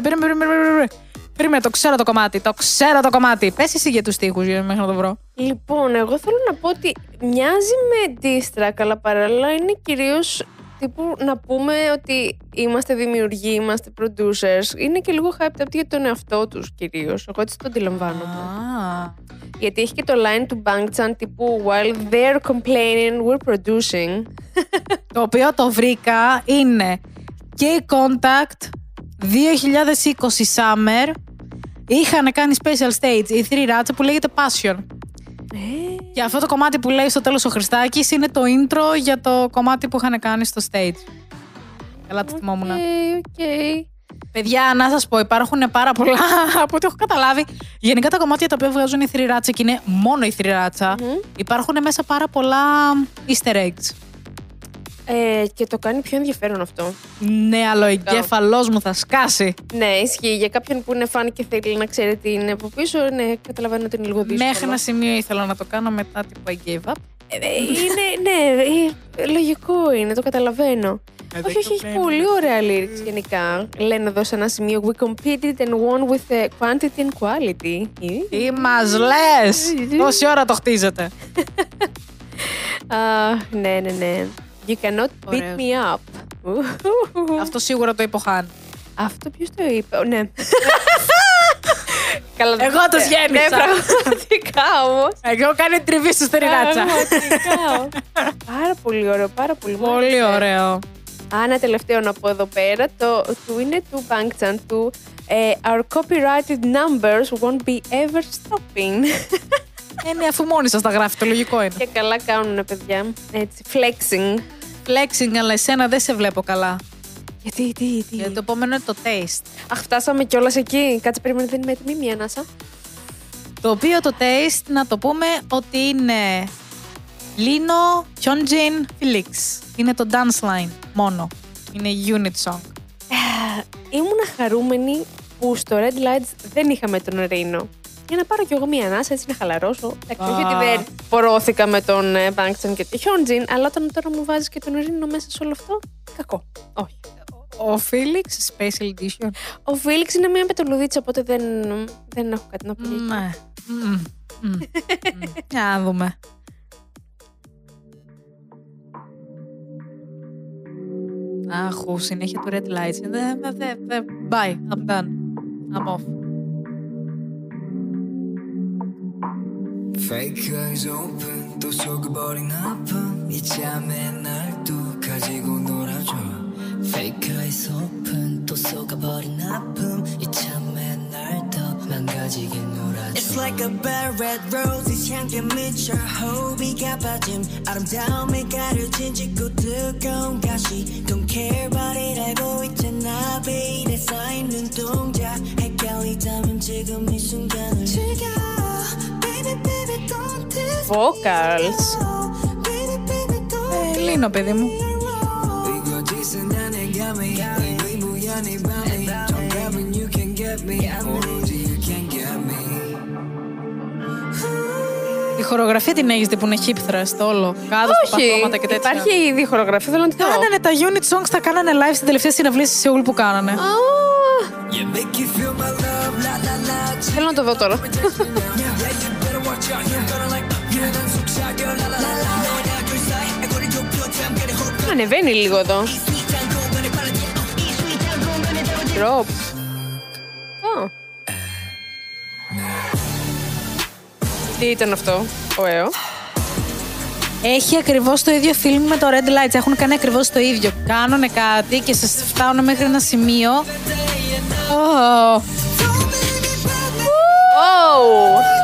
Περίμενε, το ξέρω το κομμάτι, το ξέρω το κομμάτι. Πες εσύ για τους στίχους για μέχρι να το βρω. Λοιπόν, εγώ θέλω να πω ότι μοιάζει με αντίστρα, αλλά παράλληλα είναι κυρίως τύπου να πούμε ότι είμαστε δημιουργοί, είμαστε producers. Είναι και λίγο hyped up για τον εαυτό τους κυρίως. Εγώ έτσι το αντιλαμβάνομαι. Α, Γιατί έχει και το line του Bangchan τύπου While they're complaining, we're producing. το οποίο το βρήκα είναι και η Contact 2020 Summer είχαν κάνει special stage η Three Ratcha που λέγεται Passion. Ε, Και αυτό το κομμάτι που λέει στο τέλος ο Χριστάκης είναι το intro για το κομμάτι που είχαν κάνει στο stage. Καλά το θυμόμουν. οκ, οκ. Παιδιά, να σας πω, υπάρχουν πάρα πολλά [LAUGHS] από ό,τι έχω καταλάβει. Γενικά τα κομμάτια τα οποία βγάζουν οι 3RACHA και είναι μόνο η 3RACHA, υπάρχουν μέσα πάρα πολλά easter eggs. Ε, και το κάνει πιο ενδιαφέρον αυτό. Ναι, αλλά ο εγκέφαλός μου θα σκάσει. Ναι, ισχύει. Για κάποιον που είναι φαν και θέλει να ξέρει τι είναι από πίσω, ναι, καταλαβαίνω ότι είναι λίγο δύσκολο. Μέχρι ένα σημείο ήθελα να το κάνω μετά τύπου I gave up. Ε, ε, είναι, ναι, ε, λογικό είναι, το καταλαβαίνω. Ε, όχι, όχι, έχει πολύ ωραία lyrics γενικά. Λένε εδώ σε ένα σημείο We competed and won with the quantity and quality. Ε, Τι μας λες! Τόση ώρα το χτίζετε; [LAUGHS] Α, ναι, ναι, ναι. You cannot beat Ωραίος. me up. [LAUGHS] Αυτό σίγουρα το υποχάνει. Αυτό ποιος το είπε, Ω, ναι. [LAUGHS] Καλά, Εγώ τους ναι, γέννησα. Ναι, πραγματικά όμως. Εγώ κάνει τριβή στο στερινάτσα. πάρα πολύ ωραίο, πάρα πολύ μου Πολύ άρεσε. ωραίο. Α, ένα τελευταίο να πω εδώ πέρα. Το του είναι του Bangchan του ε, Our copyrighted numbers won't be ever stopping. [LAUGHS] Ε, ναι, αφού μόνοι σας τα γράφει, το λογικό είναι. Και καλά κάνουν, παιδιά. Έτσι, flexing. Flexing, αλλά εσένα δεν σε βλέπω καλά. Γιατί, τι, τι; Γιατί το επόμενο είναι το taste. Αχ, φτάσαμε κιόλας εκεί. Κάτσε, περίμενε, δεν είμαι έτοιμη. Μία ανάσα. Το οποίο το taste, να το πούμε ότι είναι Lino, Hyunjin, Felix. Είναι το dance line μόνο. Είναι unit song. Ήμουνα χαρούμενη που στο Red Lights δεν είχαμε τον Ρήνο. Για να πάρω κι εγώ μία ανάσα, έτσι να χαλαρώσω. Εντάξει, όχι Α. ότι δεν πορώθηκα με τον ε, Bangchan και τη Hyunjin, αλλά όταν τώρα μου βάζεις και τον Ρήνο μέσα σε όλο αυτό, κακό. Όχι. Ο Felix, special edition. Ο Φίλιξ είναι μία πετολουδίτσα, οπότε δεν, δεν έχω κάτι να πω. για Ναι. Μμμ. Μμμ. Μμμ. Για να δούμε. Αχού, συνέχεια του red lights. Δε, δε, δε, δε. Bye, I'm done. I'm off. Fake eyes open 또 속여버린 아픔. 이 잠에 날 또 가지고 놀아줘. Fake eyes open 또 속아버린 아픔. 이 잠에 날 더 망가지게 놀아줘. It's like a bad red roses 향기 미쳐 호비가 빠짐. 아름다움에 가려진 짙고 뜨거운 가시. Don't care about it 알고 있잖아 베일에 쌓인 눈도 동작. 헷갈리다면 지금 이 순간을 즐겨 vocals. Ε, Λίνο, παιδί μου. Η χορογραφία την έχεις δει που είναι hip στο όλο. Κάτω στα παθώματα και τέτοια; Υπάρχει ήδη χορογραφία, θέλω να την πω. Κάνανε τα unit songs, τα κάνανε live στην τελευταία συναυλία στη Σεούλ που κάνανε. Θέλω να το δω τώρα. [LAUGHS] [LAUGHS] Ανεβαίνει λίγο εδώ. Drop. Α. Τι ήταν αυτό, ο ΕΟ. Έχει ακριβώς το ίδιο φιλμ με το Red Lights. Έχουν κάνει ακριβώς το ίδιο. Κάνουνε κάτι και σας φτάνουν μέχρι ένα σημείο. Oh. Oh!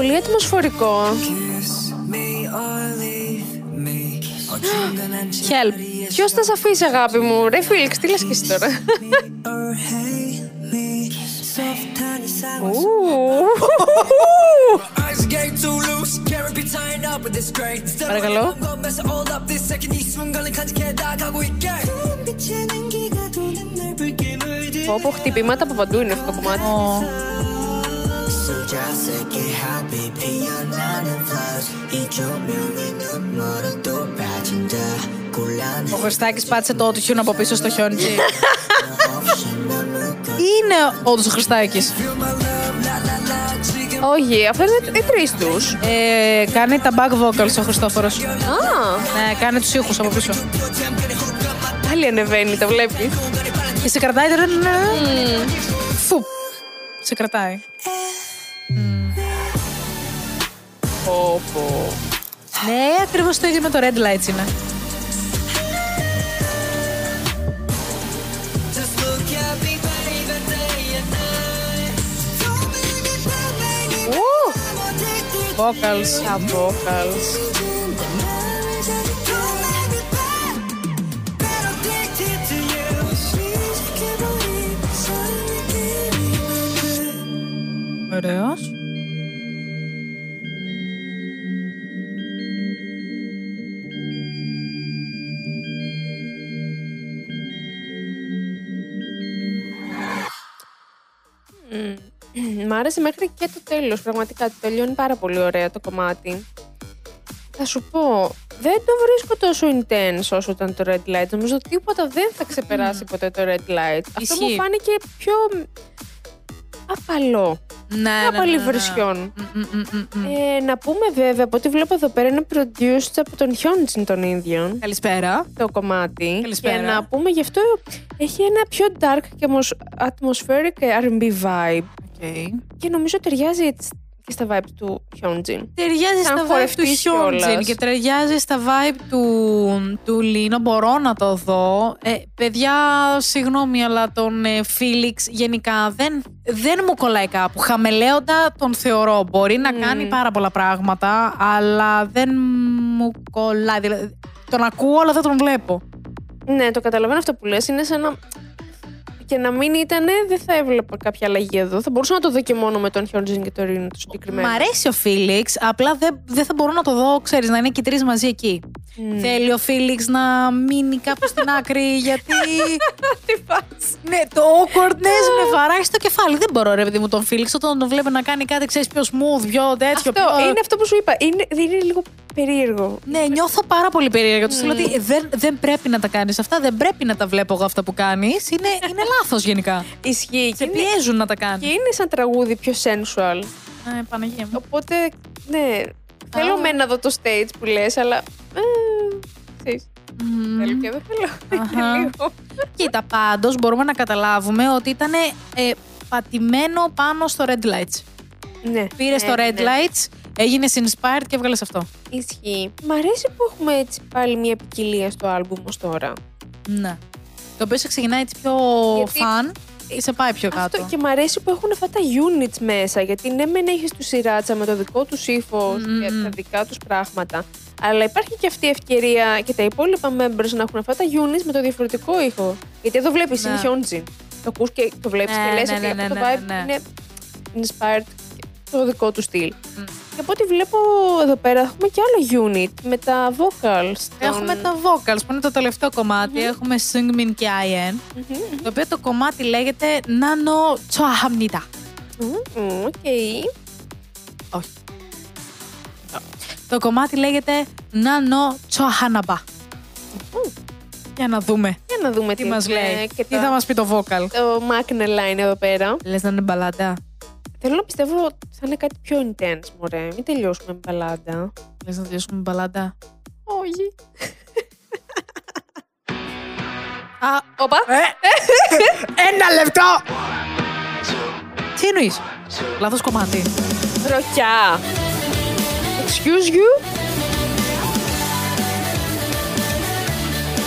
πολύ ατμοσφορικό. Χέλπ, ποιος θα σε αφήσει, αγάπη μου; Ρε Φίλιξ, τι λες και εσύ τώρα; Παρακαλώ. Οπού χτυπήματα από παντού είναι αυτό το κομμάτι. Oh. 수자스게 합이 피어나는 flowers 이 조명이 눈물을 또 빠진다 곤란해 Ο Χριστάκης πάτησε το autotune από πίσω στο χιόνι. option 너무 Είναι όντω ο Χριστάκης. Όχι, αυτό είναι οι τρει του. Ε, κάνει τα back vocals ο Χριστόφορος. Α, Ναι, κάνει τους ήχους από πίσω. πάλι ανεβαίνει, το βλέπει. Και σε κρατάει τώρα. Φου. Σε κρατάει. Πω, πω. Ναι, ακριβώς το ίδιο με το Red Lights είναι. Just look at me άρεσε μέχρι και το τέλος. Πραγματικά το τελειώνει πάρα πολύ ωραία το κομμάτι. Θα σου πω, δεν το βρίσκω τόσο intense όσο ήταν το Red Light. Νομίζω τίποτα δεν θα ξεπεράσει ποτέ το Red Light. Αυτό μου Ισχύει. φάνηκε πιο απαλό. Ναι, Απαλή version. Μμ, μμ, μμ, μμ. Ε, να πούμε βέβαια, από ό,τι βλέπω εδώ πέρα είναι produced από τον Hyunjin τον ίδιον Καλησπέρα. το κομμάτι. Καλησπέρα. Και να πούμε γι' αυτό έχει ένα πιο dark και ατμοσ- atmospheric R&B vibe. Okay. Και νομίζω ταιριάζει έτσι και στα vibe του Hyunjin. Ταιριάζει Σαν στα vibe του χορευτής Hyunjin κιόλας. και ταιριάζει στα vibe του, του Λίνο. Μπορώ να το δω. Ε, παιδιά, συγγνώμη, αλλά τον ε, Φίλιξ γενικά δεν, δεν μου κολλάει κάπου. Χαμελέοντα τον θεωρώ. Μπορεί να κάνει πάρα πολλά πράγματα, αλλά δεν μου κολλάει. Δηλαδή, τον ακούω, αλλά δεν τον βλέπω. Ναι, το καταλαβαίνω αυτό που λες. Είναι σαν να... Και να μην ήταν, δεν θα έβλεπα κάποια αλλαγή εδώ. Θα μπορούσα να το δω και μόνο με τον Hyunjin και το Rin το συγκεκριμένο. Μ' αρέσει ο Φίλιξ, απλά δεν, δεν θα μπορώ να το δω, ξέρεις, να είναι και οι τρεις μαζί εκεί. Θέλει ο Φίλιξ να μείνει κάπου στην άκρη, γιατί. [LAUGHS] Τι πας. ναι, το awkwardness με βαράει στο κεφάλι. Δεν μπορώ, ρε παιδί μου, τον Φίλιξ όταν τον βλέπω να κάνει κάτι, ξέρεις, πιο smooth, πιο τέτοιο. Αυτό πιο... είναι αυτό που σου είπα. Είναι, είναι λίγο περίεργο. Ναι, νιώθω πάρα πολύ περίεργα. Τους λέω ότι δεν, δεν πρέπει να τα κάνεις αυτά, δεν πρέπει να τα βλέπω εγώ αυτά που κάνεις. Είναι, είναι λάθος γενικά. Ισχύει. Σε Και είναι, πιέζουν να τα και κάνεις. είναι σαν τραγούδι πιο sensual. Ε, Παναγία μου. Οπότε, ναι. Θέλω με να δω το stage που λες, αλλά... Ε, ξέρεις, Θέλω και δεν θέλω. Αχα. [LAUGHS] Και λίγο. Κοίτα, πάντως μπορούμε να καταλάβουμε ότι ήταν ε, πατημένο πάνω στο Red Lights. Ναι. Πήρε ναι, στο Red ναι. Lights, έγινε inspired και έβγαλες αυτό. Ισχύει. Μ' αρέσει που έχουμε έτσι πάλι μια ποικιλία στο άλμπουμ ως τώρα. Ναι. Το οποίο σε ξεκινάει έτσι πιο Γιατί- φαν. ή σε πάει πιο κάτω. Αυτό και μ' αρέσει που έχουν αυτά τα units μέσα. Γιατί ναι, μεν έχεις τους σειράτσα με το δικό τους ύφος και τα δικά τους πράγματα. Αλλά υπάρχει και αυτή η ευκαιρία και τα υπόλοιπα members να έχουν αυτά τα units με το διαφορετικό ήχο. Γιατί εδώ βλέπεις Ναι. είναι Hyunjin. Το ακούς και το βλέπεις Ναι, και λες ναι, ότι ναι, αυτό ναι, το ναι, vibe ναι. είναι inspired το δικό του στυλ. Και από ό,τι βλέπω εδώ πέρα έχουμε και άλλο unit με τα vocals. των- Έχουμε τα vocals που είναι το τελευταίο κομμάτι. Έχουμε Seungmin και I.N. Το οποίο το κομμάτι λέγεται Na Neo Joahamnida. Μμμ, Οκ. Όχι. Το κομμάτι λέγεται Na Neo Joahanabwa. Για να δούμε Για να δούμε τι μας είναι λέει. Και Τι τα- θα μας πει το vocal. Το Magnella είναι εδώ πέρα. Λες να είναι μπαλάντα. Θέλω να πιστεύω ότι θα είναι κάτι πιο intense, μωρέ. Μην τελειώσουμε με μπαλάντα. Λες να τελειώσουμε με μπαλάντα. Όχι. Α, Όπα. ένα λεπτό! Τι εννοείς; Λάθος κομμάτι. Ροκιά. Excuse you;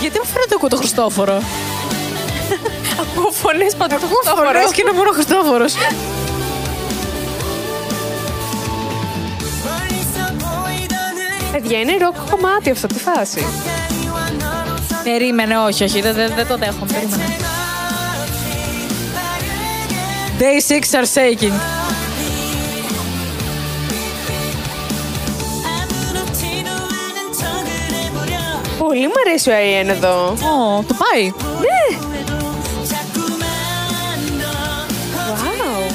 Γιατί μου φαίνεται ακούω το Χριστόφορο; [LAUGHS] Ακούω φωνές παντού. το Ακούω Χριστόφορο. φορές και είναι μόνο ο Χριστόφορος. Παιδιά, είναι ροκ κομμάτι αυτό, τι φάση. Περίμενε, όχι, όχι, δεν, δεν, δεν το δέχομαι. Περίμενε. Day 6 are shaking. Πολύ μου αρέσει ο Αιέν εδώ. Ω, το πάει. Ναι. Wow.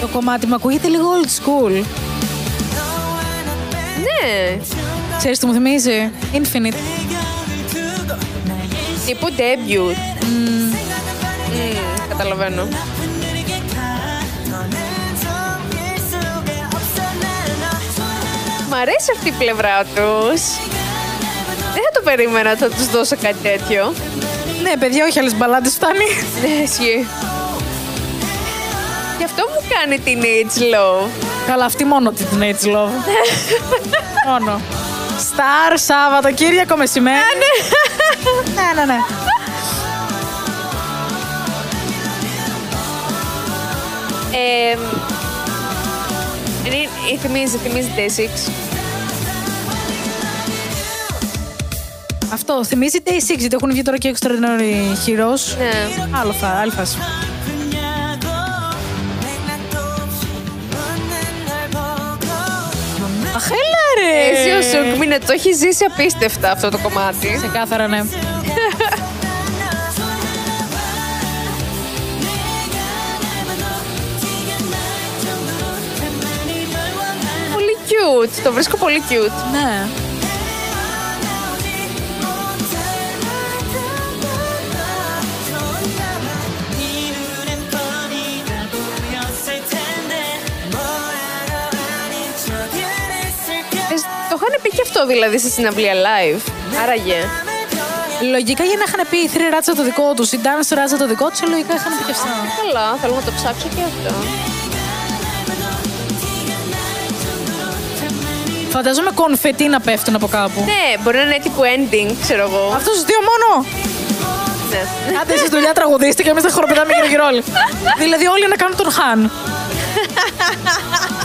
Το κομμάτι μου ακούγεται λίγο old school. Ναι. Ξέρεις τι μου θυμίζει; Infinite. Τύπου debut. Μμμ, Καταλαβαίνω. Αρέσει αυτή η πλευρά τους. Δεν θα το περίμενα ότι θα τους δώσω κάτι τέτοιο. Ναι, παιδιά, όχι άλλες μπαλάντες φτάνει. Ναι, ισχύει. Γι' αυτό μου κάνει την Age Love. Καλά, αυτή μόνο την Teenage Love. [LAUGHS] μόνο. Star, Σάββατοκύριακο μεσημέρι. ναι, ναι, ναι. Ε, είναι- ε, θυμίζει, θυμίζει Day6. Αυτό θυμίζει Day 6, γιατί έχουν βγει τώρα και Extraordinary Heroes. Ναι. Άλλο θα, άλλη φάση. Αχ, έλα ρε! Εσύ ο Σουγκμίνε το έχει ζήσει απίστευτα αυτό το κομμάτι. Ξεκάθαρα, ναι. Πολύ cute. Το βρίσκω πολύ cute. Ναι. Είχαν πει και αυτό δηλαδή στη συναυλία live. Άραγε. Λογικά για να είχαν πει οι Three Rats το δικό τους, οι Dance Rats το δικό τους, λογικά είχαν πει και αυτά. Καλά, θέλω να το ψάξω και αυτό. Φαντάζομαι κονφετί να πέφτουν από κάπου. Ναι, μπορεί να είναι τύπου ending, ξέρω εγώ. Αυτό τους δύο μόνο! Ναι. Άντε εσείς δουλειά τραγουδίστε και εμείς τα χοροπηδάμε γύρω γύρω όλοι. [LAUGHS] δηλαδή όλοι να κάνουν τον Χαν. [LAUGHS]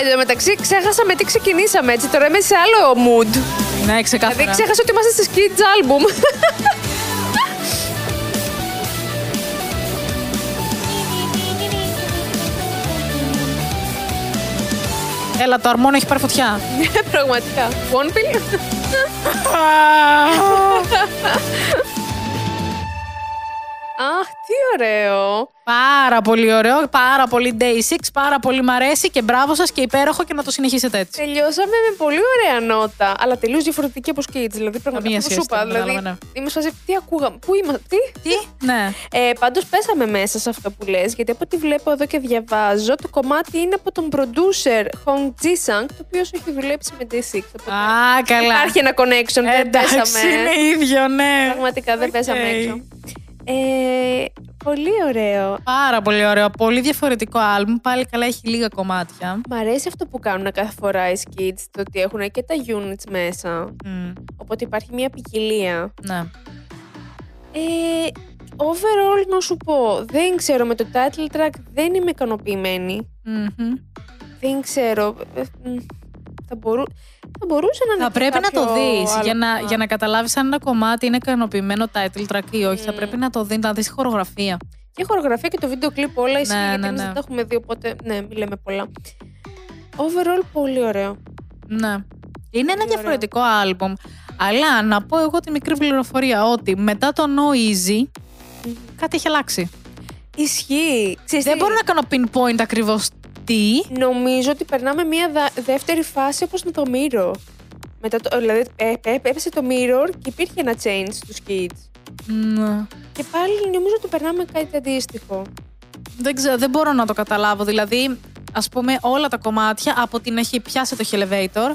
Εν τω μεταξύ, ξέχασα με τι ξεκινήσαμε έτσι. Τώρα είμαι σε άλλο mood. Ναι, ξεκάθαρα. Δηλαδή, ξέχασα ότι είμαστε σε Kids Album. Έλα, το αρμόνο έχει πάρει φωτιά. [LAUGHS] Πραγματικά. One Αχ, τι ωραίο. Πάρα πολύ ωραίο, πάρα πολύ day 6, πάρα πολύ μ' αρέσει και μπράβο σας και υπέροχο και να το συνεχίσετε έτσι. Τελειώσαμε με πολύ ωραία νότα, αλλά τελείως διαφορετική από Kids. Δηλαδή, πραγματικά Καμία αυτό σχέση, που σου είπα. το Δηλαδή, κατάλαβα, ναι. είμαι σε φάση, τι ακούγαμε, πού είμαστε, τι; Τι, ναι. Ε, Πάντως πέσαμε μέσα σε αυτό που λες, γιατί από ό,τι βλέπω εδώ και διαβάζω, το κομμάτι είναι από τον producer Hong Ji-sang, το οποίος έχει δουλέψει με DAY6. Οπότε Α, καλά. υπάρχει ένα connection, δεν Εντάξει, πέσαμε. είναι ίδιο, ναι. Πραγματικά δεν Οκ. πέσαμε έξω. Ε, πολύ ωραίο. Πάρα πολύ ωραίο. Πολύ διαφορετικό άλμπουμ. Πάλι καλά έχει λίγα κομμάτια. Μ' αρέσει αυτό που κάνουν κάθε φορά οι Skids, το ότι έχουν και τα units μέσα. Μμ, Οπότε υπάρχει μια ποικιλία. ναι. Ε, overall, να σου πω, δεν ξέρω, με το title track δεν είμαι ικανοποιημένη. Μμμ. Δεν ξέρω. Ε, μ, Θα, μπορού... θα μπορούσε να είναι Θα και πρέπει να το κάποιο δεις άλλο για να, κομμάτι. για να καταλάβεις αν ένα κομμάτι είναι ικανοποιημένο title track ή όχι. Θα Μμ. πρέπει να το δεις, να δεις τη χορογραφία. Και η χορογραφία και το βίντεο κλιπ όλα ισχύει Ναι, γιατί ναι, εμείς ναι. δεν τα έχουμε δει, οπότε ναι, μην λέμε πολλά. Overall, πολύ ωραίο. Ναι. Είναι ένα ωραίο. διαφορετικό άλμπουμ. Αλλά να πω εγώ τη μικρή πληροφορία ότι μετά το No Easy κάτι έχει αλλάξει. Ισχύει. Ξέρεις Δεν τι, μπορώ να κάνω pinpoint ακριβώς τι. Νομίζω ότι περνάμε μια δα- δεύτερη φάση όπως με το Mirror. Μετά το, δηλαδή ε, ε, έπεσε το Mirror και υπήρχε ένα change στους kids. Ναι. Και πάλι νομίζω ότι περνάμε κάτι αντίστοιχο. Δεν, ξέρω, δεν μπορώ να το καταλάβω. Δηλαδή, ας πούμε, όλα τα κομμάτια από την έχει πιάσει το Elevator,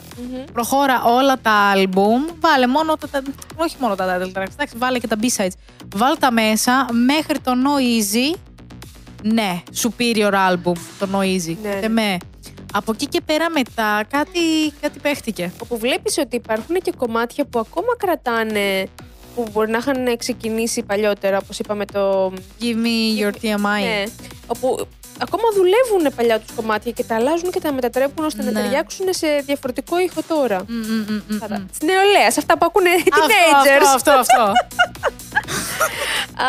προχώρα όλα τα album, βάλε μόνο τα, τα- όχι μόνο τα title tracks, εντάξει, βάλε και τα B-sides. Βάλε τα μέσα μέχρι το No Easy, ναι, superior album, το No Easy. Ναι, ναι. Και με. Από εκεί και πέρα μετά κάτι, κάτι παίχτηκε. Όπου βλέπεις ότι υπάρχουν και κομμάτια που ακόμα κρατάνε που μπορεί να είχαν ξεκινήσει παλιότερα, όπως είπαμε το... Give me your TMI. Ναι, όπου ακόμα δουλεύουν παλιά τους κομμάτια και τα αλλάζουν και τα μετατρέπουν ώστε να Ναι. ταιριάξουν σε διαφορετικό ήχο τώρα. Μ, μ, μ, μ, μ. Τη νεολαίας, σε αυτά που ακούνε οι Αυτό, teenagers. αυτό, αυτό, αυτό. [LAUGHS]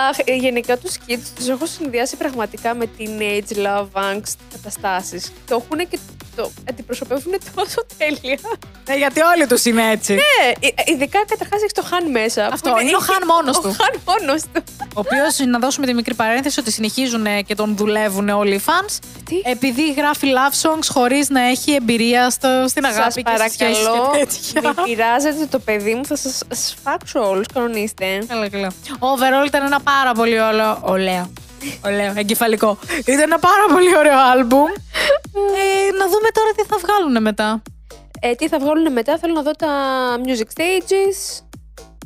Αχ, ε, γενικά τους kids τους έχω συνδυάσει πραγματικά με teenage love angst καταστάσεις. Το έχουν και το αντιπροσωπεύουν [LAUGHS] τόσο τέλεια. Ναι, γιατί όλοι τους είναι έτσι. Ναι, ε, ειδικά καταρχάς έχεις το Han μέσα. Αυτό, που είναι ο Han μόνος του. Ο Han μόνος του. Ο οποίος, να δώσουμε τη μικρή παρένθεση, ότι συνεχίζουν και τον δουλεύουν όλοι οι fans. Τι; Επειδή γράφει love songs χωρίς να έχει εμπειρία στο, στην αγάπη Σας και στις σχέσεις παρακαλώ, και τέτοια. μην πειράζετε το παιδί μου, θα σας σφάξω όλους, κανονίστε. Καλά, καλά. Overall ήταν ένα πάρα πολύ ωραίο. Ολέο. Ολέο, εγκεφαλικό. Ήταν ένα πάρα πολύ ωραίο άλμπουμ. ε, να δούμε τώρα τι θα βγάλουν μετά. Ε, τι θα βγάλουν μετά, θέλω να δω τα music stages.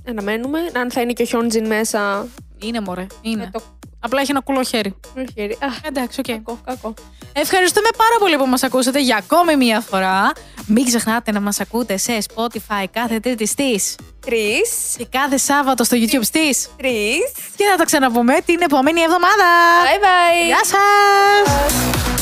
Αναμένουμε. Αν θα είναι και ο Hyunjin μέσα. Είναι μωρέ, είναι. με το Απλά έχει ένα κουλό χέρι. χέρι. Α, Εντάξει, οκ. κακό, κακό. Ευχαριστούμε πάρα πολύ που μας ακούσατε για ακόμη μία φορά. Μην ξεχνάτε να μας ακούτε σε Spotify κάθε τρίτη στις Τρεις, και κάθε Σάββατο στο YouTube στις. τρεις. Και θα τα ξαναπούμε την επόμενη εβδομάδα. Bye bye. Γεια σας!